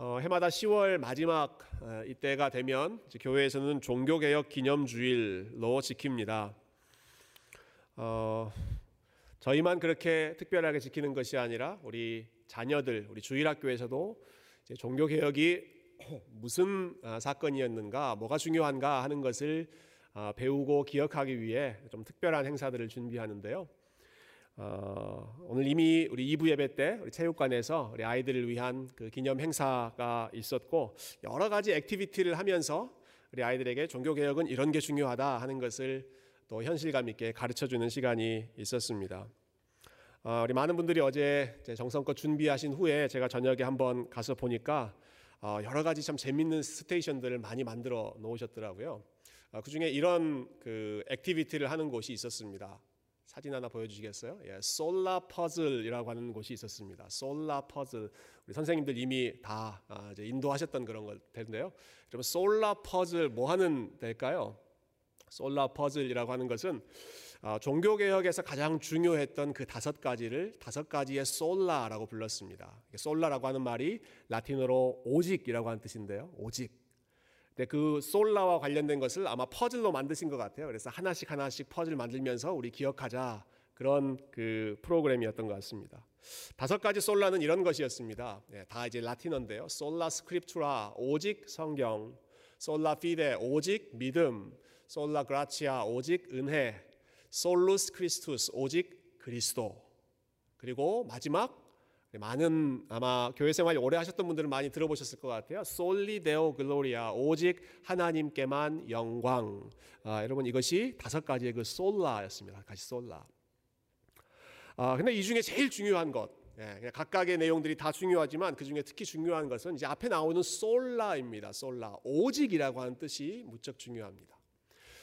어, 해마다 10월 마지막 어, 이때가 되면 교회에서는 종교개혁 기념주일로 지킵니다. 어, 저희만 그렇게 특별하게 지키는 것이 아니라 우리 자녀들, 우리 주일학교에서도 종교개혁이 무슨 어, 사건이었는가, 뭐가 중요한가 하는 것을 어, 배우고 기억하기 위해 좀 특별한 행사들을 준비하는데요. 어, 오늘 이미 우리 2부 예배 때 우리 체육관에서 우리 아이들을 위한 그 기념 행사가 있었고 여러 가지 activity를 하면서 우리 아이들에게 종교 개혁은 이런 게 중요하다 하는 것을 또 현실감 있게 가르쳐 주는 시간이 있었습니다. 어, 우리 많은 분들이 어제 정성껏 준비하신 후에 제가 저녁에 한번 가서 보니까 어, 여러 가지 참 재밌는 station들을 많이 만들어 놓으셨더라고요. 어, 그 중에 이런 그 activity를 하는 곳이 있었습니다. 사진 하나 보여주시겠어요? 예, sola 퍼즐이라고 하는 곳이 있었습니다. sola 퍼즐 우리 선생님들 이미 다 아, 인도하셨던 그런 걸 텐데요. 여러분 sola 퍼즐 뭐 하는 데일까요? sola 퍼즐이라고 하는 것은 아, 종교 개혁에서 가장 중요했던 그 다섯 가지를 다섯 가지의 sola라고 불렀습니다. sola라고 하는 말이 라틴어로 오직이라고 하는 뜻인데요. 오직. 네, 그 sola와 관련된 것을 아마 퍼즐로 만드신 것 같아요. 그래서 하나씩 하나씩 퍼즐 만들면서 우리 기억하자 그런 그 프로그램이었던 것 같습니다. 다섯 가지 sola는 이런 것이었습니다. 네, 다 이제 라틴어인데요. sola scriptura 오직 성경, sola fide 오직 믿음, sola gratia 오직 은혜, solus Christus 오직 그리스도. 그리고 마지막 많은 아마 교회 생활 오래 하셨던 분들은 많이 들어보셨을 것 같아요. soli Deo gloria 오직 하나님께만 영광. 아, 여러분 이것이 다섯 가지의 그 솔라였습니다. 같이 솔라. 아, 근데 이 중에 제일 중요한 것, 예, 각각의 내용들이 다 중요하지만 그 중에 특히 중요한 것은 이제 앞에 나오는 솔라입니다. 솔라 오직이라고 하는 뜻이 무척 중요합니다.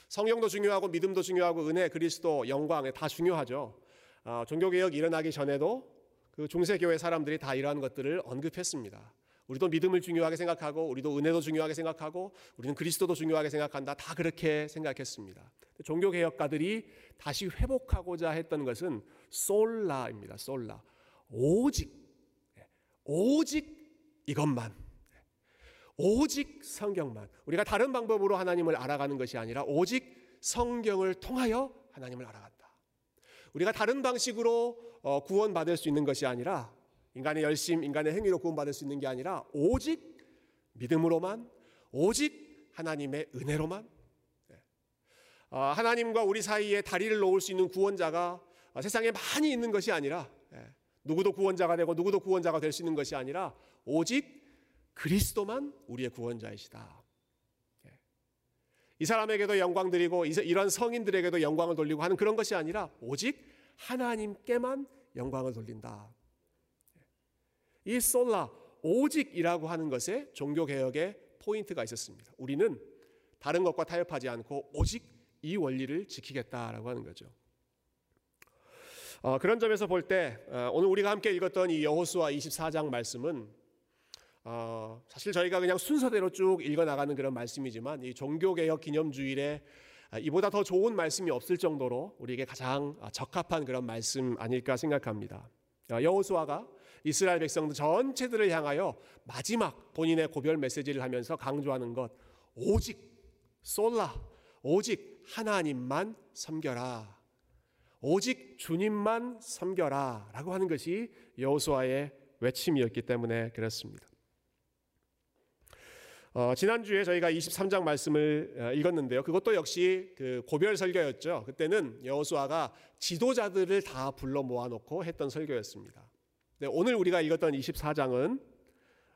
성경도 중요하고 믿음도 중요하고 은혜, 그리스도, 영광 다 중요하죠. 아, 종교개혁 일어나기 전에도 그 중세교회 사람들이 다 이러한 것들을 언급했습니다. 우리도 믿음을 중요하게 생각하고 우리도 은혜도 중요하게 생각하고 우리는 그리스도도 중요하게 생각한다. 다 그렇게 생각했습니다. 종교 개혁가들이 다시 회복하고자 했던 것은 솔라입니다. 솔라. 오직 오직 이것만 오직 성경만 우리가 다른 방법으로 하나님을 알아가는 것이 아니라 오직 성경을 통하여 하나님을 알아간다. 우리가 다른 방식으로 어, 구원받을 수 있는 것이 아니라 인간의 열심, 인간의 행위로 구원받을 수 있는 게 아니라 오직 믿음으로만, 오직 하나님의 은혜로만 네. 어, 하나님과 우리 사이에 다리를 놓을 수 있는 구원자가 어, 세상에 많이 있는 것이 아니라 네. 누구도 구원자가 되고 누구도 구원자가 될 수 있는 것이 아니라 오직 그리스도만 우리의 구원자이시다. 이 사람에게도 영광 드리고 이런 성인들에게도 영광을 돌리고 하는 그런 것이 아니라 오직 하나님께만 영광을 돌린다. 이 솔라 오직이라고 하는 것에 종교 개혁의 포인트가 있었습니다. 우리는 다른 것과 타협하지 않고 오직 이 원리를 지키겠다라고 하는 거죠. 어, 그런 점에서 볼때 어, 오늘 우리가 함께 읽었던 이 여호수아 24장 말씀은 어, 사실 저희가 그냥 순서대로 쭉 읽어 나가는 그런 말씀이지만 이 종교 개혁 기념 주일에 아, 이보다 더 좋은 말씀이 없을 정도로 우리에게 가장 아, 적합한 그런 말씀 아닐까 생각합니다. 아, 여호수아가 이스라엘 백성들 전체들을 향하여 마지막 본인의 고별 메시지를 하면서 강조하는 것 오직 솔라 오직 하나님만 섬겨라. 오직 주님만 섬겨라라고 하는 것이 여호수아의 외침이었기 때문에 그렇습니다. 어, 지난주에 저희가 23장 말씀을 어, 읽었는데요. 그것도 역시 그 고별 설교였죠. 그때는 여호수아가 지도자들을 다 불러 모아놓고 했던 설교였습니다. 네, 오늘 우리가 읽었던 24장은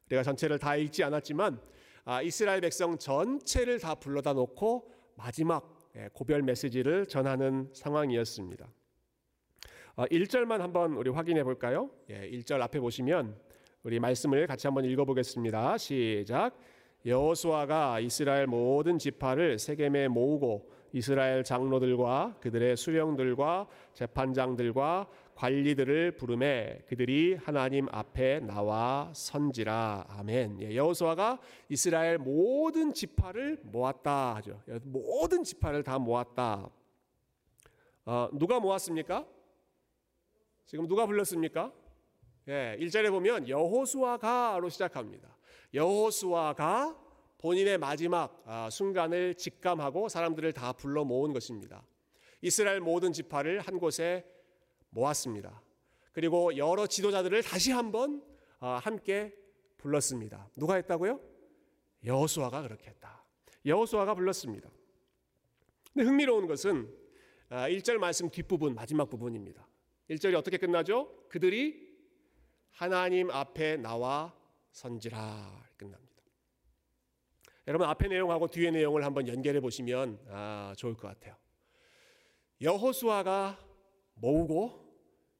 우리가 전체를 다 읽지 않았지만 아, 이스라엘 백성 전체를 다 불러다 놓고 마지막 예, 고별 메시지를 전하는 상황이었습니다. 1절만 아, 한번 우리 확인해 볼까요? 1절 예, 앞에 보시면 우리 말씀을 같이 한번 읽어보겠습니다. 시작. 여호수아가 이스라엘 모든 지파를 세겜에 모으고 이스라엘 장로들과 그들의 수령들과 재판장들과 관리들을 부름에 그들이 하나님 앞에 나와 선지라 아멘. 예, 여호수아가 이스라엘 모든 지파를 모았다 하죠. 모든 지파를 다 모았다. 어, 누가 모았습니까? 지금 누가 불렀습니까? 예, 1절에 보면 여호수아가로 시작합니다. 여호수아가 본인의 마지막 아, 순간을 직감하고 사람들을 다 불러 모은 것입니다. 이스라엘 모든 지파를 한 곳에 모았습니다. 그리고 여러 지도자들을 다시 한번 아, 함께 불렀습니다. 누가 했다고요? 여호수아가 그렇게 했다. 여호수아가 불렀습니다. 근데 흥미로운 것은 1절 아, 말씀 뒷부분 마지막 부분입니다. 1절이 어떻게 끝나죠? 그들이 하나님 앞에 나와 선지라 끝납니다. 여러분 앞에 내용하고 뒤에 내용을 한번 연결해 보시면 아, 좋을 것 같아요. 여호수아가 모으고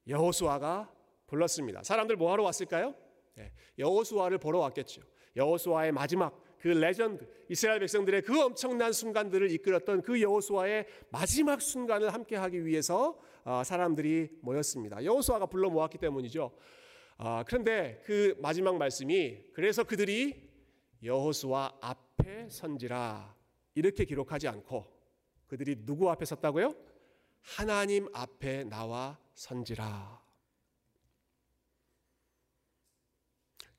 여호수아가 불렀습니다. 사람들 뭐 하러 왔을까요? 네, 여호수아를 보러 왔겠죠. 여호수아의 마지막 그 레전드 이스라엘 백성들의 그 엄청난 순간들을 이끌었던 그 여호수아의 마지막 순간을 함께 하기 위해서 아, 사람들이 모였습니다. 여호수아가 불러 모았기 때문이죠. 아, 그런데 그 마지막 말씀이 그래서 그들이 여호수아 앞에 선지라 이렇게 기록하지 않고 그들이 누구 앞에 섰다고요? 하나님 앞에 나와 선지라.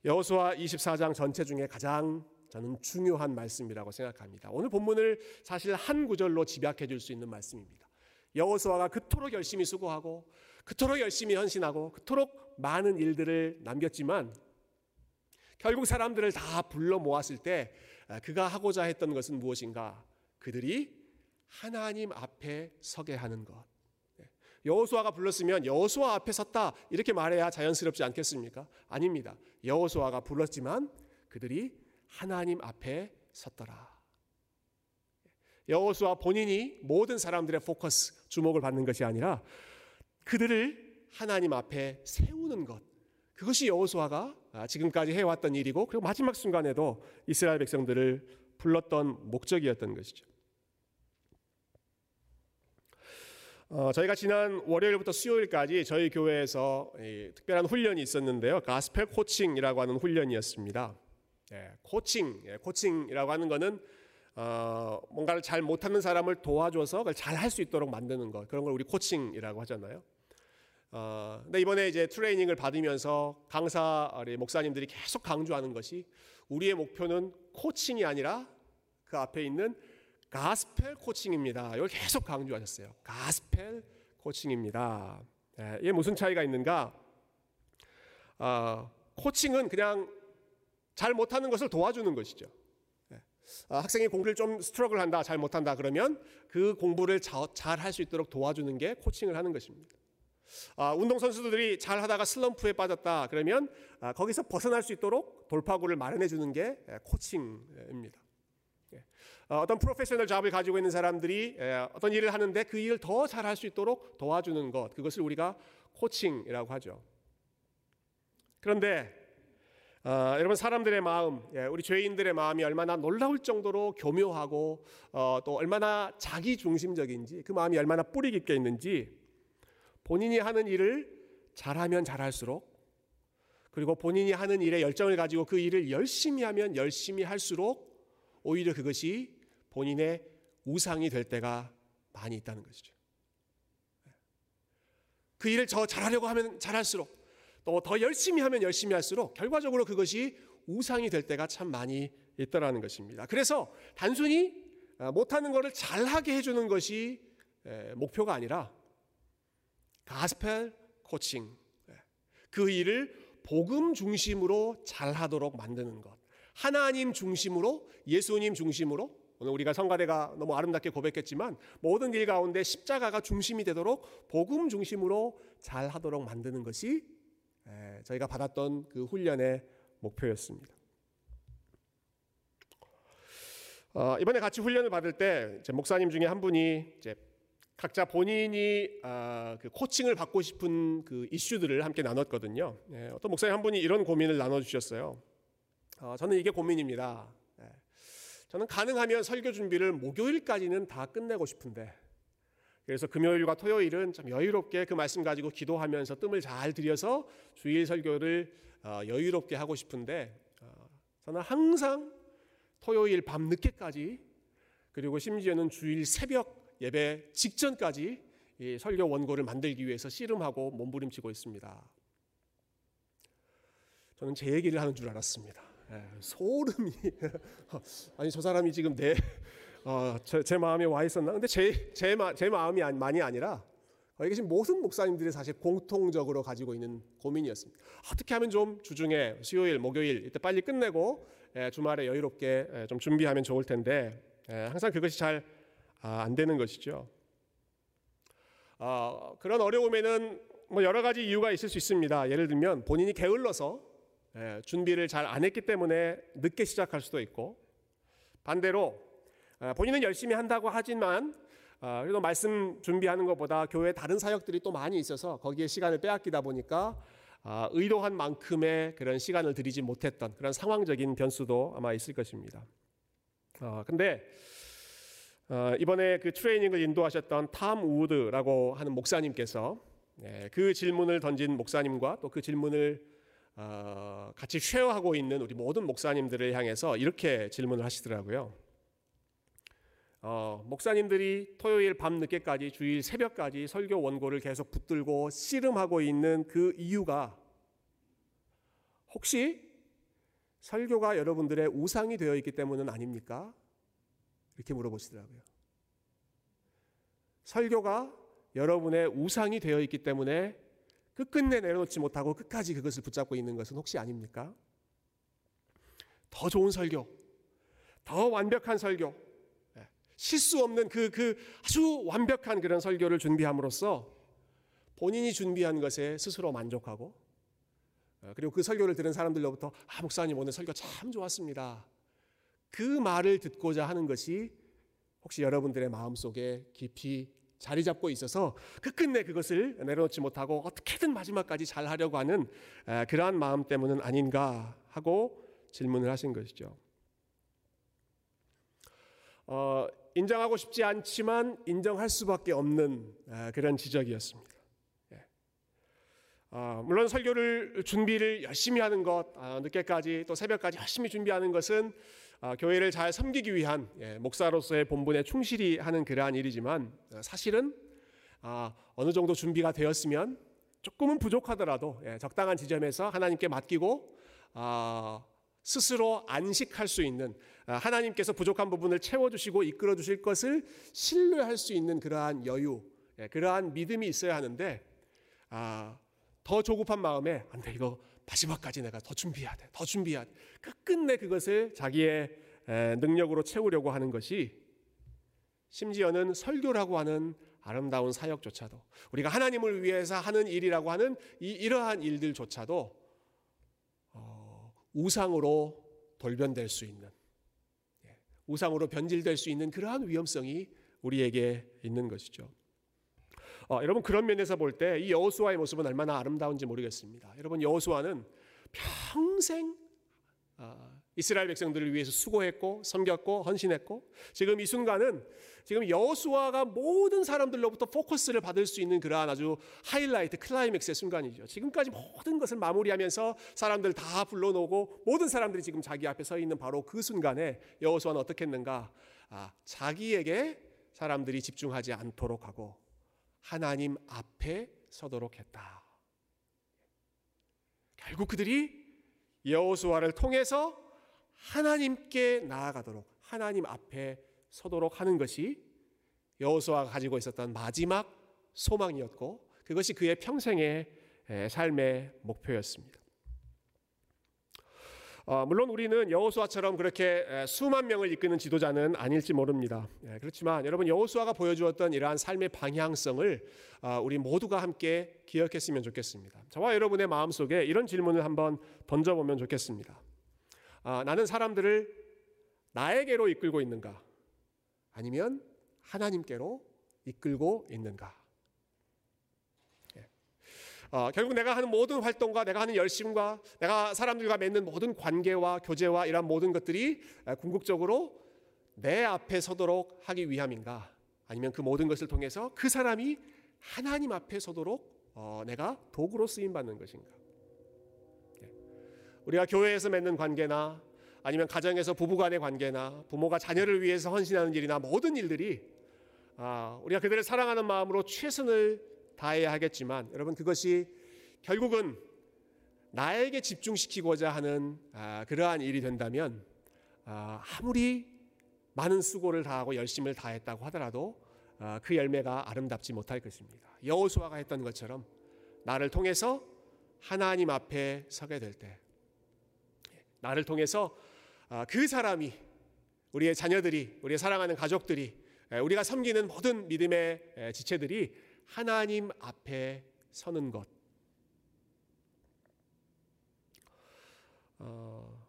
여호수아 24장 전체 중에 가장 저는 중요한 말씀이라고 생각합니다. 오늘 본문을 사실 한 구절로 집약해 줄 수 있는 말씀입니다. 여호수아가 그토록 열심히 수고하고 그토록 열심히 헌신하고 그토록 많은 일들을 남겼지만 결국 사람들을 다 불러 모았을 때 아, 그가 하고자 했던 것은 무엇인가? 그들이 하나님 앞에 서게 하는 것. 네. 여호수아가 불렀으면 여호수아 앞에 섰다 이렇게 말해야 자연스럽지 않겠습니까? 아닙니다. 여호수아가 불렀지만 그들이 하나님 앞에 섰더라. 여호수아 본인이 모든 사람들의 포커스, 주목을 받는 것이 아니라 그들을 하나님 앞에 세우는 것. 그것이 여호수아가 지금까지 해왔던 일이고 그리고 마지막 순간에도 이스라엘 백성들을 불렀던 목적이었던 것이죠. 어, 저희가 지난 월요일부터 수요일까지 저희 교회에서 특별한 훈련이 있었는데요. gospel coaching이라고 하는 훈련이었습니다. 예, 코칭, 예, coaching이라고 하는 것은 어, 뭔가를 잘 못하는 사람을 도와줘서 그걸 잘 할 수 있도록 만드는 것 그런 걸 우리 coaching이라고 하잖아요. 어, 근데 이번에 이제 트레이닝을 받으면서 강사 목사님들이 계속 강조하는 것이 우리의 목표는 coaching이 아니라 그 앞에 있는 gospel coaching입니다. 이걸 계속 강조하셨어요. gospel coaching입니다. 예, 이게 무슨 차이가 있는가? 어, coaching은 그냥 잘 못하는 것을 도와주는 것이죠. 아, 학생이 공부를 좀 struggle을 한다, 잘 못한다 그러면 그 공부를 잘 할 수 있도록 도와주는 게 코칭을 하는 것입니다. 아, 운동 선수들이 잘 하다가 슬럼프에 빠졌다 그러면 아, 거기서 벗어날 수 있도록 돌파구를 마련해 주는 게 코칭입니다. 예. 어떤 프로페셔널 잡을 가지고 있는 사람들이 어떤 일을 하는데 그 일을 더 잘할 수 있도록 도와주는 것 그것을 우리가 코칭이라고 하죠. 그런데 어, 여러분 사람들의 마음, 예, 우리 죄인들의 마음이 얼마나 놀라울 정도로 교묘하고 어, 또 얼마나 자기 중심적인지 그 마음이 얼마나 뿌리 깊게 있는지 본인이 하는 일을 잘하면 잘할수록 그리고 본인이 하는 일에 열정을 가지고 그 일을 열심히 하면 열심히 할수록 오히려 그것이 본인의 우상이 될 때가 많이 있다는 것이죠. 그 일을 더 잘하려고 하면 잘할수록 또 더 열심히 하면 열심히 할수록 결과적으로 그것이 우상이 될 때가 참 많이 있더라는 것입니다. 그래서 단순히 아, 못하는 것을 잘하게 해주는 것이 목표가 아니라 가스펠 코칭. 그 일을 복음 중심으로 잘 하도록 만드는 것. 하나님 중심으로 예수님 중심으로 오늘 우리가 성가대가 너무 아름답게 고백했지만 모든 일 가운데 십자가가 중심이 되도록 복음 중심으로 잘 하도록 만드는 것이 예, 저희가 받았던 그 훈련의 목표였습니다. 어, 이번에 같이 훈련을 받을 때 목사님 중에 한 분이 각자 본인이 아, 그 코칭을 받고 싶은 그 이슈들을 함께 나눴거든요. 예, 어떤 목사님 한 분이 이런 고민을 나눠주셨어요. 어, 저는 이게 고민입니다. 예, 저는 가능하면 설교 준비를 목요일까지는 다 끝내고 싶은데 그래서 금요일과 토요일은 좀 여유롭게 그 말씀 가지고 기도하면서 뜸을 잘 들여서 주일 설교를 어, 여유롭게 하고 싶은데 어, 저는 항상 토요일 밤 늦게까지 그리고 심지어는 주일 새벽 예배 직전까지 이 설교 원고를 만들기 위해서 씨름하고 몸부림치고 있습니다. 저는 제 얘기를 하는 줄 알았습니다. 예, 소름이 아니 저 사람이 지금 내 어, 제, 제 마음에 와 있었나? 근데 제, 제, 마, 제 마음이 많이 아니라 거기 계신 모든 목사님들이 사실 공통적으로 가지고 있는 고민이었습니다. 어떻게 하면 좀 주중에 수요일, 목요일 이때 빨리 끝내고 예, 주말에 여유롭게 예, 좀 준비하면 좋을 텐데 예, 항상 그것이 잘 안 아, 되는 것이죠. 어, 그런 어려움에는 뭐 여러 가지 이유가 있을 수 있습니다. 예를 들면 본인이 게을러서 예, 준비를 잘 안 했기 때문에 늦게 시작할 수도 있고 반대로 아, 본인은 열심히 한다고 하지만 아, 그래도 말씀 준비하는 것보다 교회 다른 사역들이 또 많이 있어서 거기에 시간을 빼앗기다 보니까 아, 의도한 만큼의 그런 시간을 들이지 못했던 그런 상황적인 변수도 아마 있을 것입니다. 근데 이번에 그 트레이닝을 인도하셨던 탐 우드라고 하는 목사님께서 네, 그 질문을 던진 목사님과 또 그 질문을 같이 쉐어하고 있는 우리 모든 목사님들을 향해서 이렇게 질문을 하시더라고요. 어, 목사님들이 토요일 밤 늦게까지 주일 새벽까지 설교 원고를 계속 붙들고 씨름하고 있는 그 이유가 혹시 설교가 여러분들의 우상이 되어 있기 때문은 아닙니까? 이렇게 물어보시더라고요. 설교가 여러분의 우상이 되어 있기 때문에 끝끝내 내려놓지 못하고 끝까지 그것을 붙잡고 있는 것은 혹시 아닙니까? 더 좋은 설교, 더 완벽한 설교, 실수 없는 그, 그 아주 완벽한 그런 설교를 준비함으로써 본인이 준비한 것에 스스로 만족하고 어, 그리고 그 설교를 들은 사람들로부터 아, 목사님 오늘 설교 참 좋았습니다. 그 말을 듣고자 하는 것이 혹시 여러분들의 마음속에 깊이 자리 잡고 있어서 끝끝내 그것을 내려놓지 못하고 어떻게든 마지막까지 잘 하려고 하는 그러한 마음 때문은 아닌가 하고 질문을 하신 것이죠. 어, 인정하고 싶지 않지만 인정할 수밖에 없는 아, 그런 지적이었습니다. 예. 아, 물론 설교를 준비를 열심히 하는 것, 아, 늦게까지 또 새벽까지 열심히 준비하는 것은 교회를 잘 섬기기 위한 예, 목사로서의 본분에 충실히 하는 그러한 일이지만 사실은 어느 정도 준비가 되었으면 조금은 부족하더라도 예, 적당한 지점에서 하나님께 맡기고 스스로 안식할 수 있는 아, 하나님께서 부족한 부분을 채워주시고 이끌어 주실 것을 신뢰할 수 있는 그러한 여유, 예, 그러한 믿음이 있어야 하는데 아, 더 조급한 마음에 안돼 이거 마지막까지 내가 더 준비해야 돼, 더 준비해야 돼. 끝끝내 그것을 자기의 능력으로 채우려고 하는 것이 심지어는 설교라고 하는 아름다운 사역조차도 우리가 하나님을 위해서 하는 일이라고 하는 이 이러한 일들조차도 어, 우상으로 돌변될 수 있는 우상으로 변질될 수 있는 그러한 위험성이 우리에게 있는 것이죠. 어, 여러분 그런 면에서 볼 때 이 여호수아의 모습은 얼마나 아름다운지 모르겠습니다. 여러분 여호수아는 평생 어, 이스라엘 백성들을 위해서 수고했고 섬겼고 헌신했고 지금 이 순간은 지금 여호수아가 모든 사람들로부터 포커스를 받을 수 있는 그러한 아주 하이라이트 클라이맥스의 순간이죠. 지금까지 모든 것을 마무리하면서 사람들 다 불러놓고 모든 사람들이 지금 자기 앞에 서 있는 바로 그 순간에 여호수아는 어떻게 했는가? 아, 자기에게 사람들이 집중하지 않도록 하고 하나님 앞에 서도록 했다. 결국 그들이 여호수아를 통해서 하나님께 나아가도록 하나님 앞에 서도록 하는 것이 여호수아가 가지고 있었던 마지막 소망이었고 그것이 그의 평생의 삶의 목표였습니다. 어, 물론 우리는 여호수아처럼 그렇게 수만 명을 이끄는 지도자는 아닐지 모릅니다. 예, 그렇지만 여러분 여호수아가 보여주었던 이러한 삶의 방향성을 어, 우리 모두가 함께 기억했으면 좋겠습니다. 저와 여러분의 마음 속에 이런 질문을 한번 던져보면 좋겠습니다. 아, 나는 사람들을 나에게로 이끌고 있는가? 아니면 하나님께로 이끌고 있는가? 예. 어, 결국 내가 하는 모든 활동과 내가 하는 열심과 내가 사람들과 맺는 모든 관계와 교제와 이런 모든 것들이 궁극적으로 내 앞에 서도록 하기 위함인가? 아니면 그 모든 것을 통해서 그 사람이 하나님 앞에 서도록 어, 내가 도구로 쓰임 받는 것인가? 예. 우리가 교회에서 맺는 관계나 아니면 가정에서 부부간의 관계나 부모가 자녀를 위해서 헌신하는 일이나 모든 일들이 아, 우리가 그들을 사랑하는 마음으로 최선을 다해야 하겠지만 여러분 그것이 결국은 나에게 집중시키고자 하는 아, 그러한 일이 된다면 아, 아무리 많은 수고를 다하고 열심을 다했다고 하더라도 아, 그 열매가 아름답지 못할 것입니다. 여호수아가 했던 것처럼 나를 통해서 하나님 앞에 서게 될 때, 나를 통해서 아, 그 사람이 우리의 자녀들이, 우리의 사랑하는 가족들이, 우리가 섬기는 모든 믿음의 지체들이 하나님 앞에 서는 것. 어,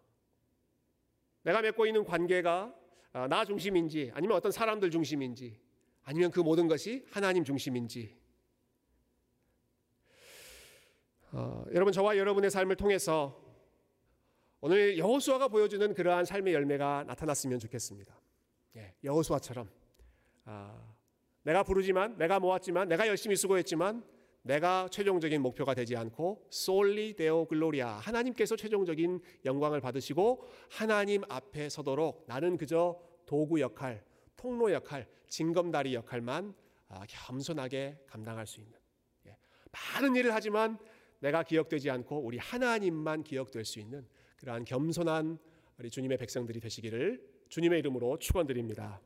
내가 맺고 있는 관계가 아, 나 중심인지 아니면 어떤 사람들 중심인지 아니면 그 모든 것이 하나님 중심인지 어, 여러분 저와 여러분의 삶을 통해서 오늘 여호수아가 보여주는 그러한 삶의 열매가 나타났으면 좋겠습니다. 예, 여호수아처럼 아, 내가 부르지만 내가 모았지만 내가 열심히 수고했지만 내가 최종적인 목표가 되지 않고 솔리 데오 글로리아 하나님께서 최종적인 영광을 받으시고 하나님 앞에 서도록 나는 그저 도구 역할, 통로 역할, 징검다리 역할만 아, 겸손하게 감당할 수 있는 예, 많은 일을 하지만 내가 기억되지 않고 우리 하나님만 기억될 수 있는 그러한 겸손한 우리 주님의 백성들이 되시기를 주님의 이름으로 축원드립니다.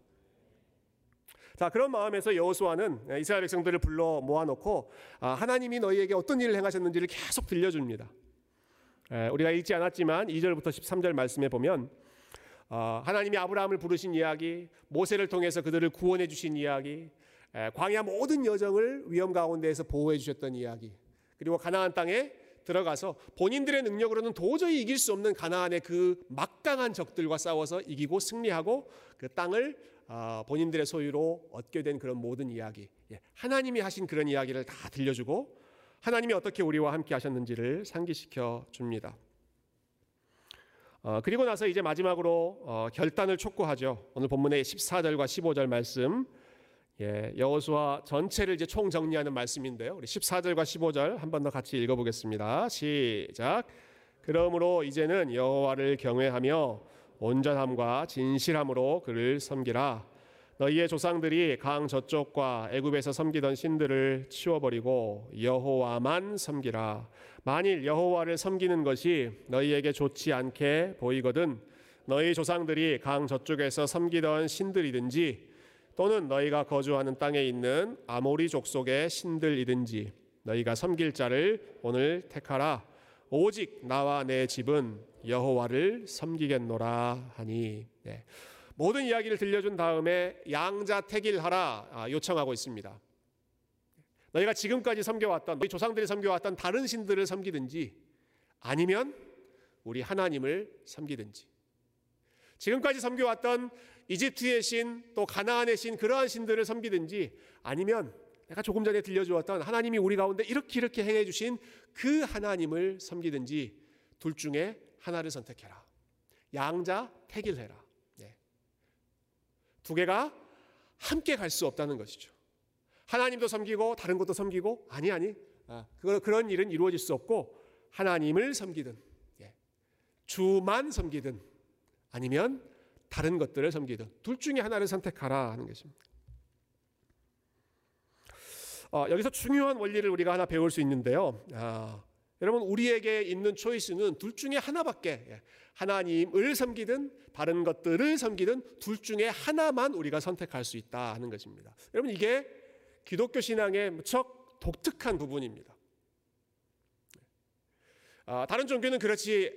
자 그런 마음에서 여호수아는 이스라엘 백성들을 불러 모아놓고 아, 하나님이 너희에게 어떤 일을 행하셨는지를 계속 들려줍니다. 우리가 읽지 않았지만 2절부터 13절 말씀에 보면 아, 하나님이 아브라함을 부르신 이야기, 모세를 통해서 그들을 구원해 주신 이야기, 광야 모든 여정을 위험 가운데에서 보호해 주셨던 이야기, 그리고 가나안 땅에 들어가서 본인들의 능력으로는 도저히 이길 수 없는 가나안의 그 막강한 적들과 싸워서 이기고 승리하고 그 땅을 아, 본인들의 소유로 얻게 된 그런 모든 이야기, 예, 하나님이 하신 그런 이야기를 다 들려주고 하나님이 어떻게 우리와 함께 하셨는지를 상기시켜 줍니다. 어, 그리고 나서 이제 마지막으로 어, 결단을 촉구하죠. 오늘 본문의 14절과 15절 말씀, 예, 여호수아 전체를 이제 총 정리하는 말씀인데요. 우리 14절과 15절 한 번 더 같이 읽어보겠습니다. 시작. 그러므로 이제는 여호와를 경외하며 온전함과 진실함으로 그를 섬기라. 너희의 조상들이 강 저쪽과 애굽에서 섬기던 신들을 치워버리고 여호와만 섬기라. 만일 여호와를 섬기는 것이 너희에게 좋지 않게 보이거든 너희 조상들이 강 저쪽에서 섬기던 신들이든지 또는 너희가 거주하는 땅에 있는 아모리 족속의 신들이든지 너희가 섬길 자를 오늘 택하라. 오직 나와 내 집은 여호와를 섬기겠노라 하니 네. 모든 이야기를 들려준 다음에 양자택일하라 아, 요청하고 있습니다. 너희가 지금까지 섬겨왔던 너희 조상들이 섬겨왔던 다른 신들을 섬기든지 아니면 우리 하나님을 섬기든지 지금까지 섬겨왔던 이집트의 신 또 가나안의 신 그러한 신들을 섬기든지 아니면 내가 조금 전에 들려주었던 하나님이 우리 가운데 이렇게 이렇게 행해 주신 그 하나님을 섬기든지 둘 중에 하나를 선택해라. 양자 택일해라. 네. 두 개가 함께 갈 수 없다는 것이죠. 하나님도 섬기고 다른 것도 섬기고 아니 아니 아, 그, 그런 일은 이루어질 수 없고 하나님을 섬기든 예. 주만 섬기든 아니면 다른 것들을 섬기든 둘 중에 하나를 선택하라 하는 것입니다. 어, 여기서 중요한 원리를 우리가 하나 배울 수 있는데요. 아, 여러분 우리에게 있는 초이스는 둘 중에 하나밖에 예. 하나님을 섬기든 다른 것들을 섬기든 둘 중에 하나만 우리가 선택할 수 있다 하는 것입니다. 여러분 이게 기독교 신앙의 무척 독특한 부분입니다. 아, 다른 종교는 그렇지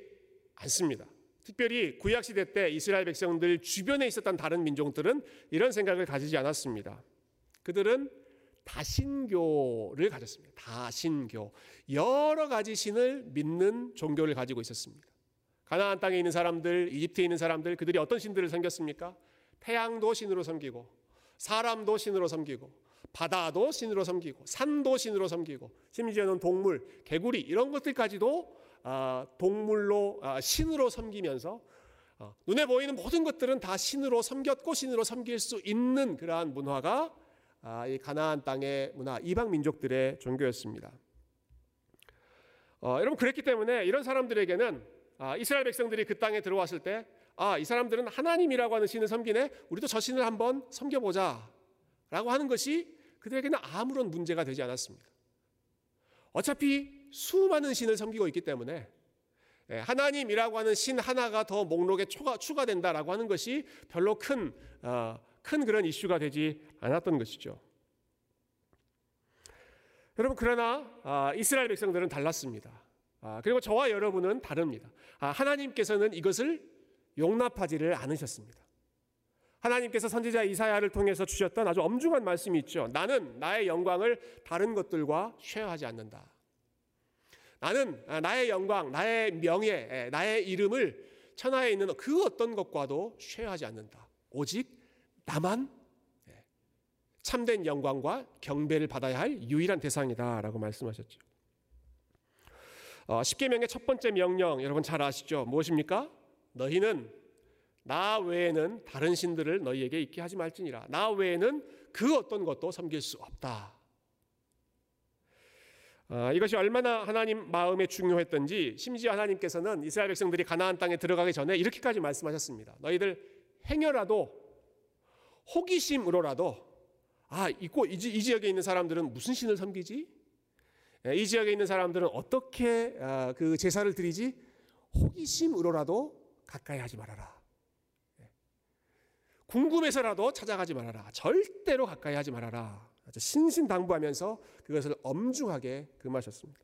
않습니다. 특별히 구약 시대 때 이스라엘 백성들 주변에 있었던 다른 민족들은 이런 생각을 가지지 않았습니다. 그들은 다신교를 가졌습니다. 다신교. 여러 가지 신을 믿는 종교를 가지고 있었습니다. 가나안 땅에 있는 사람들, 이집트에 있는 사람들, 그들이 어떤 신들을 섬겼습니까? 태양도 신으로 섬기고, 사람도 신으로 섬기고, 바다도 신으로 섬기고, 산도 신으로 섬기고, 심지어는 동물, 개구리 이런 것들까지도 아, 동물로 아, 신으로 섬기면서 어, 눈에 보이는 모든 것들은 다 신으로 섬겼고 신으로 섬길 수 있는 그러한 문화가 아, 이 가나안 땅의 문화, 이방 민족들의 종교였습니다. 어, 여러분 그랬기 때문에 이런 사람들에게는 아, 이스라엘 백성들이 그 땅에 들어왔을 때, 아, 이 사람들은 하나님이라고 하는 신을 섬기네. 우리도 저 신을 한번 섬겨 보자라고 하는 것이 그들에게는 아무런 문제가 되지 않았습니다. 어차피 수많은 신을 섬기고 있기 때문에 예, 하나님이라고 하는 신 하나가 더 목록에 추가, 추가된다라고 하는 것이 별로 큰, 어, 큰 그런 이슈가 되지 않았던 것이죠. 여러분 그러나 아, 이스라엘 백성들은 달랐습니다. 아, 그리고 저와 여러분은 다릅니다. 아, 하나님께서는 이것을 용납하지를 않으셨습니다. 하나님께서 선지자 이사야를 통해서 주셨던 아주 엄중한 말씀이 있죠. 나는 나의 영광을 다른 것들과 쉐어하지 않는다. 나는 아, 나의 영광, 나의 명예, 나의 이름을 천하에 있는 그 어떤 것과도 쉐어하지 않는다. 오직 나만 참된 영광과 경배를 받아야 할 유일한 대상이다라고 말씀하셨죠. 어, 십계명의 첫 번째 명령 여러분 잘 아시죠? 무엇입니까? 너희는 나 외에는 다른 신들을 너희에게 있게 하지 말지니라. 나 외에는 그 어떤 것도 섬길 수 없다. 아, 이것이 얼마나 하나님 마음에 중요했던지 심지어 하나님께서는 이스라엘 백성들이 가나안 땅에 들어가기 전에 이렇게까지 말씀하셨습니다. 너희들 행여라도 호기심으로라도 아, 있고 이, 이 지역에 있는 사람들은 무슨 신을 섬기지? 예, 이 지역에 있는 사람들은 어떻게 아, 그 제사를 드리지? 호기심으로라도 가까이 하지 말아라. 예. 궁금해서라도 찾아가지 말아라. 절대로 가까이 하지 말아라. 신신당부하면서 그것을 엄중하게 금하셨습니다.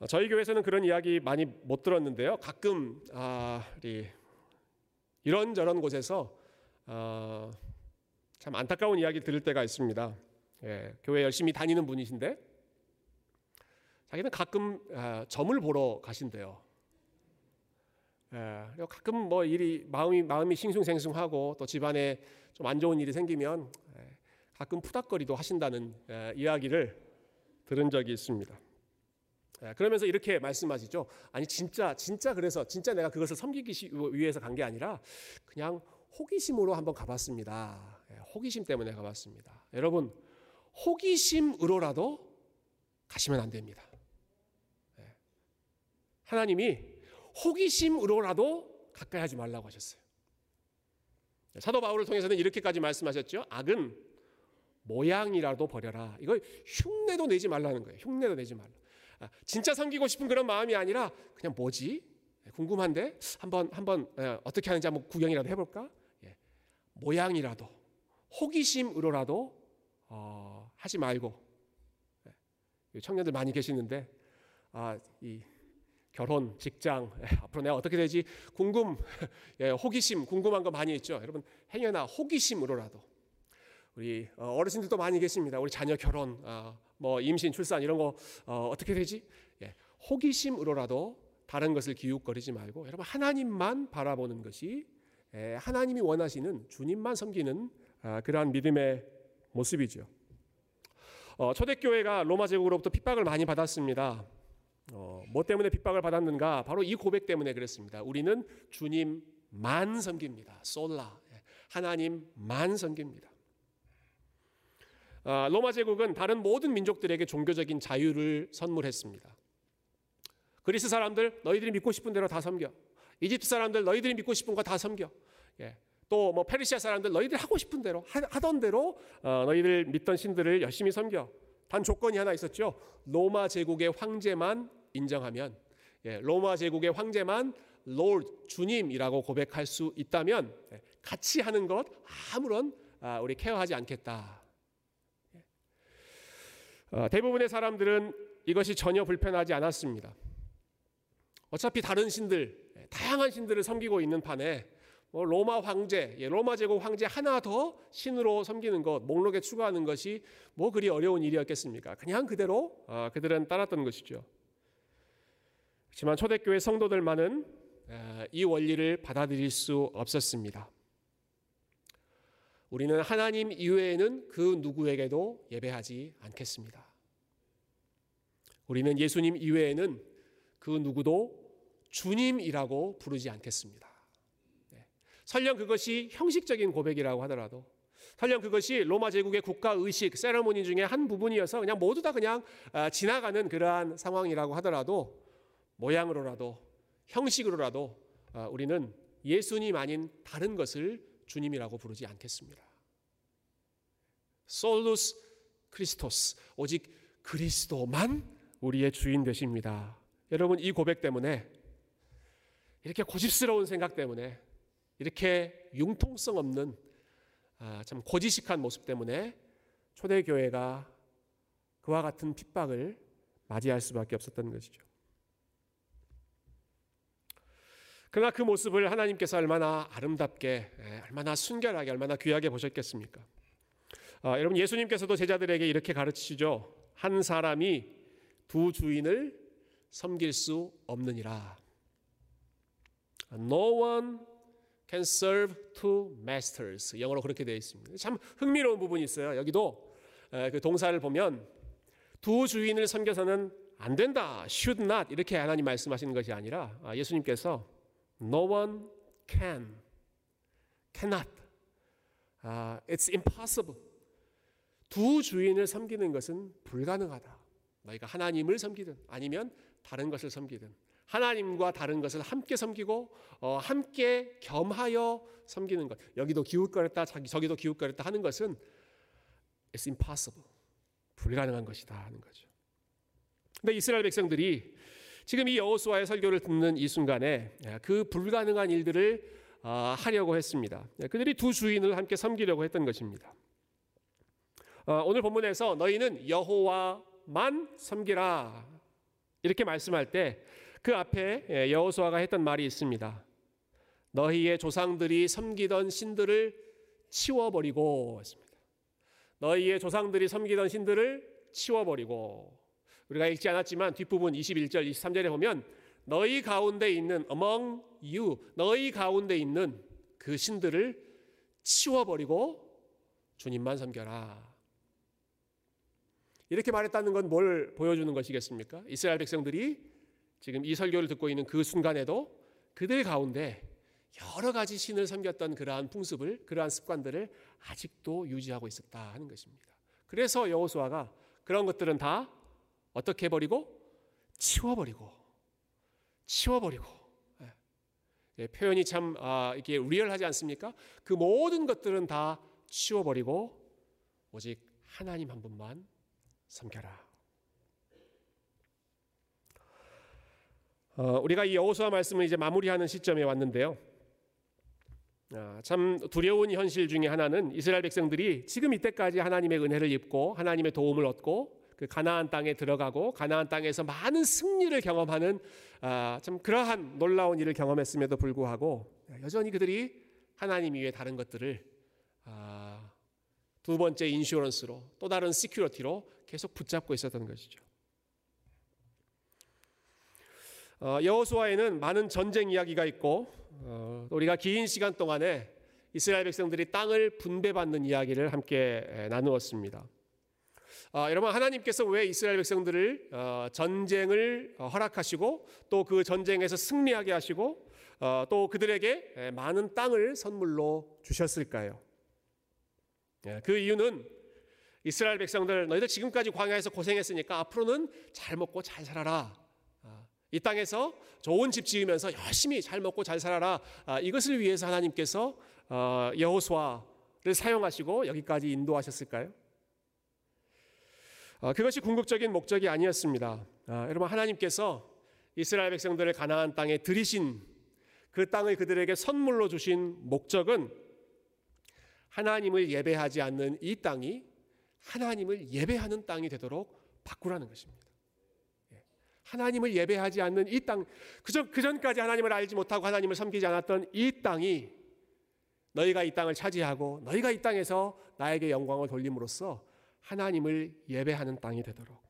어, 저희 교회에서는 그런 이야기 많이 못 들었는데요. 가끔 아, 이런저런 곳에서 어, 참 안타까운 이야기 들을 때가 있습니다. 예, 교회 열심히 다니는 분이신데 자기는 가끔 아, 점을 보러 가신대요. 예, 가끔 뭐 일이 마음이 마음이 싱숭생숭하고 또 집안에 좀 안 좋은 일이 생기면 예, 가끔 푸닥거리도 하신다는 예, 이야기를 들은 적이 있습니다. 예, 그러면서 이렇게 말씀하시죠. 아니 진짜 진짜 그래서 진짜 내가 그것을 섬기기 위해서 간 게 아니라 그냥 호기심으로 한번 가봤습니다. 예, 호기심 때문에 가봤습니다. 여러분 호기심으로라도 가시면 안 됩니다. 예. 하나님이 호기심으로라도 가까이 하지 말라고 하셨어요. 예, 사도 바울을 통해서는 이렇게까지 말씀하셨죠. 악은 모양이라도 버려라. 이거 흉내도 내지 말라는 거예요. 흉내도 내지 말라. 아, 진짜 섬기고 싶은 그런 마음이 아니라 그냥 뭐지? 궁금한데 한번 한번 어떻게 하는지 한번 구경이라도 해볼까? 모양이라도 호기심으로라도 어, 하지 말고 예, 청년들 많이 계시는데 아, 이 결혼, 직장 예, 앞으로 내가 어떻게 되지 궁금, 예, 호기심 궁금한 거 많이 있죠. 여러분 행여나 호기심으로라도 우리 어, 어르신들도 많이 계십니다. 우리 자녀 결혼, 어, 뭐 임신, 출산 이런 거 어, 어떻게 되지? 예, 호기심으로라도 다른 것을 기웃거리지 말고 여러분 하나님만 바라보는 것이 하나님이 원하시는 주님만 섬기는 아, 그러한 믿음의 모습이죠. 어, 초대교회가 로마 제국으로부터 핍박을 많이 받았습니다. 어, 뭐 때문에 핍박을 받았는가? 바로 이 고백 때문에 그랬습니다. 우리는 주님만 섬깁니다. 솔라 하나님만 섬깁니다. 아, 로마 제국은 다른 모든 민족들에게 종교적인 자유를 선물했습니다. 그리스 사람들 너희들이 믿고 싶은 대로 다 섬겨. 이집트 사람들 너희들이 믿고 싶은 거 다 섬겨. 예. 또뭐 페르시아 사람들 너희들 하고 싶은 대로 하던 대로 어, 너희들 믿던 신들을 열심히 섬겨. 단 조건이 하나 있었죠. 로마 제국의 황제만 인정하면 예, 로마 제국의 황제만 Lord 주님이라고 고백할 수 있다면 예, 같이 하는 것 아무런 아, 우리 케어하지 않겠다. 예. 어, 대부분의 사람들은 이것이 전혀 불편하지 않았습니다. 어차피 다른 신들, 예, 다양한 신들을 섬기고 있는 판에 뭐 로마 황제, 예, 로마 제국 황제 하나 더 신으로 섬기는 것, 목록에 추가하는 것이 뭐 그리 어려운 일이었겠습니까? 그냥 그대로 아, 그들은 따랐던 것이죠. 하지만 초대교회 성도들만은 아, 이 원리를 받아들일 수 없었습니다. 우리는 하나님 이외에는 그 누구에게도 예배하지 않겠습니다. 우리는 예수님 이외에는 그 누구도 주님이라고 부르지 않겠습니다. 설령 그것이 형식적인 고백이라고 하더라도 설령 그것이 로마 제국의 국가 의식 세레모니 중에 한 부분이어서 그냥 모두 다 그냥 아, 지나가는 그러한 상황이라고 하더라도 모양으로라도 형식으로라도 아, 우리는 예수님 아닌 다른 것을 주님이라고 부르지 않겠습니다. 솔루스 크리스토스 오직 그리스도만 우리의 주인 되십니다. 여러분 이 고백 때문에 이렇게 고집스러운 생각 때문에 이렇게 융통성 없는 아, 참 고지식한 모습 때문에 초대교회가 그와 같은 핍박을 맞이할 수밖에 없었던 것이죠. 그러나 그 모습을 하나님께서 얼마나 아름답게, 얼마나 순결하게, 얼마나 귀하게 보셨겠습니까? 아, 여러분 예수님께서도 제자들에게 이렇게 가르치시죠. 한 사람이 두 주인을 섬길 수 없느니라. No one can serve two masters. 영어로 그렇게 되어 있습니다. 참 흥미로운 부분이 있어요. 여기도 그 동사를 보면 두 주인을 섬겨서는 안 된다. should not 이렇게 하나님 말씀하시는 것이 아니라 아, 예수님께서 no one can cannot uh, it's impossible 두 주인을 섬기는 것은 불가능하다. 너희가 하나님을 섬기든 아니면 다른 것을 섬기든 하나님과 다른 것을 함께 섬기고 어, 함께 겸하여 섬기는 것. 여기도 기웃거렸다, 자기 저기도 기웃거렸다 하는 것은 it's impossible. 불가능한 것이다 하는 거죠. 근데 이스라엘 백성들이 지금 이 여호수아의 설교를 듣는 이 순간에 그 불가능한 일들을 아, 하려고 했습니다. 그들이 두 주인을 함께 섬기려고 했던 것입니다. 어, 오늘 본문에서 너희는 여호와 만 섬기라 이렇게 말씀할 때 그 앞에 예, 여호수아가 했던 말이 있습니다. 너희의 조상들이 섬기던 신들을 치워버리고 했습니다. 너희의 조상들이 섬기던 신들을 치워버리고 우리가 읽지 않았지만 뒷부분 21절 23절에 보면 너희 가운데 있는 among you 너희 가운데 있는 그 신들을 치워버리고 주님만 섬겨라. 이렇게 말했다는 건 뭘 보여주는 것이겠습니까? 이스라엘 백성들이 지금 이 설교를 듣고 있는 그 순간에도 그들 가운데 여러 가지 신을 섬겼던 그러한 풍습을 그러한 습관들을 아직도 유지하고 있었다 하는 것입니다. 그래서 여호수아가 그런 것들은 다 어떻게 버리고 치워버리고 치워버리고 예. 예, 표현이 참 아, 이게 리얼하지 않습니까? 그 모든 것들은 다 치워버리고 오직 하나님 한 분만 섬겨라. 어, 우리가 이 여호수아 말씀을 이제 마무리하는 시점에 왔는데요. 아, 참 두려운 현실 중에 하나는 이스라엘 백성들이 지금 이때까지 하나님의 은혜를 입고 하나님의 도움을 얻고 그 가나안 땅에 들어가고 가나안 땅에서 많은 승리를 경험하는 아, 참 그러한 놀라운 일을 경험했음에도 불구하고 여전히 그들이 하나님 이외 다른 것들을 아, 두 번째 insurance로 또 다른 security로 계속 붙잡고 있었던 것이죠. 어, 여호수아에는 많은 전쟁 이야기가 있고 어, 우리가 긴 시간 동안에 이스라엘 백성들이 땅을 분배받는 이야기를 함께 나누었습니다. 어, 여러분 하나님께서 왜 이스라엘 백성들을 어, 전쟁을 허락하시고 또 그 전쟁에서 승리하게 하시고 어, 또 그들에게 많은 땅을 선물로 주셨을까요? 예, 그 이유는 이스라엘 백성들 너희들 지금까지 광야에서 고생했으니까 앞으로는 잘 먹고 잘 살아라. 아, 이 땅에서 좋은 집 지으면서 열심히 잘 먹고 잘 살아라. 아, 이것을 위해서 하나님께서 어, 여호수아를 사용하시고 여기까지 인도하셨을까요? 어, 그것이 궁극적인 목적이 아니었습니다. 아, 여러분 하나님께서 이스라엘 백성들을 가나안 땅에 들이신 그 땅을 그들에게 선물로 주신 목적은 하나님을 예배하지 않는 이 땅이 하나님을 예배하는 땅이 되도록 바꾸라는 것입니다. 예. 하나님을 예배하지 않는 이 땅, 그전, 그전까지 하나님을 알지 못하고 하나님을 섬기지 않았던 이 땅이 너희가 이 땅을 차지하고 너희가 이 땅에서 나에게 영광을 돌림으로써 하나님을 예배하는 땅이 되도록.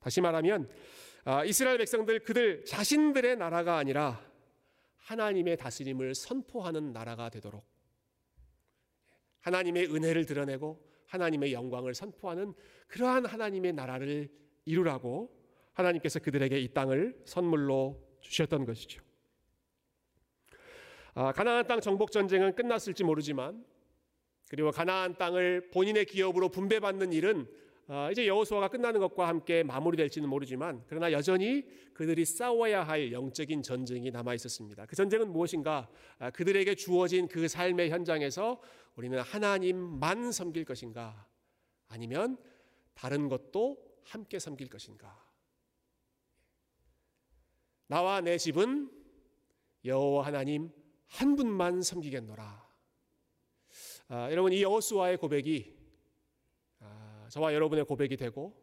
다시 말하면, 아, 이스라엘 백성들 그들 자신들의 나라가 아니라 하나님의 다스림을 선포하는 나라가 되도록 하나님의 은혜를 드러내고 하나님의 영광을 선포하는 그러한 하나님의 나라를 이루라고 하나님께서 그들에게 이 땅을 선물로 주셨던 것이죠. 아, 가나안 땅 정복 전쟁은 끝났을지 모르지만 그리고 가나안 땅을 본인의 기업으로 분배받는 일은 아, 이제 여호수아가 끝나는 것과 함께 마무리될지는 모르지만 그러나 여전히 그들이 싸워야 할 영적인 전쟁이 남아 있었습니다. 그 전쟁은 무엇인가? 아, 그들에게 주어진 그 삶의 현장에서 우리는 하나님만 섬길 것인가? 아니면 다른 것도 함께 섬길 것인가? 나와 내 집은 여호와 하나님 한 분만 섬기겠노라. 아, 여러분 이 여호수아의 고백이 아, 저와 여러분의 고백이 되고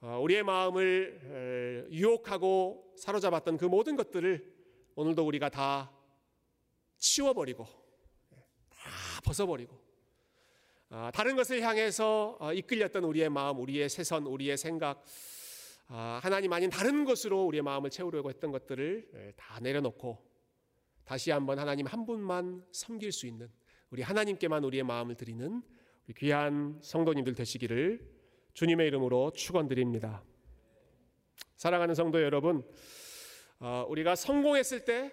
아, 우리의 마음을 에, 유혹하고 사로잡았던 그 모든 것들을 오늘도 우리가 다 치워버리고 다 벗어버리고 아, 다른 것을 향해서 어, 이끌렸던 우리의 마음, 우리의 세선, 우리의 생각, 아, 하나님 아닌 다른 것으로 우리의 마음을 채우려고 했던 것들을 에, 다 내려놓고 다시 한번 하나님 한 분만 섬길 수 있는 우리 하나님께만 우리의 마음을 드리는 귀한 성도님들 되시기를 주님의 이름으로 축원드립니다. 사랑하는 성도 여러분, 어, 우리가 성공했을 때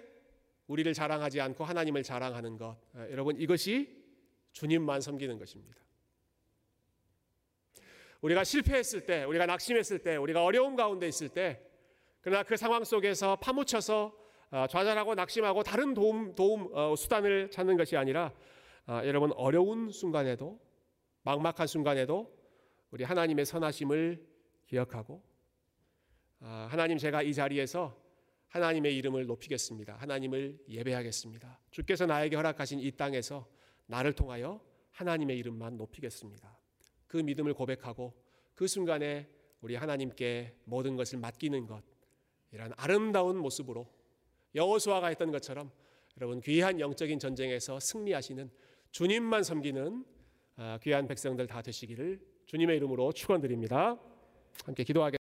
우리를 자랑하지 않고 하나님을 자랑하는 것, 어, 여러분 이것이 주님만 섬기는 것입니다. 우리가 실패했을 때, 우리가 낙심했을 때, 우리가 어려움 가운데 있을 때, 그러나 그 상황 속에서 파묻혀서 어, 좌절하고 낙심하고 다른 도움 도움 어, 수단을 찾는 것이 아니라 아, 여러분 어려운 순간에도 막막한 순간에도 우리 하나님의 선하심을 기억하고 아, 하나님 제가 이 자리에서 하나님의 이름을 높이겠습니다. 하나님을 예배하겠습니다. 주께서 나에게 허락하신 이 땅에서 나를 통하여 하나님의 이름만 높이겠습니다. 그 믿음을 고백하고 그 순간에 우리 하나님께 모든 것을 맡기는 것 이런 아름다운 모습으로 여호수아가 했던 것처럼 여러분 귀한 영적인 전쟁에서 승리하시는 주님만 섬기는 아, 귀한 백성들 다 되시기를 주님의 이름으로 축원드립니다. 함께 기도하겠습니다.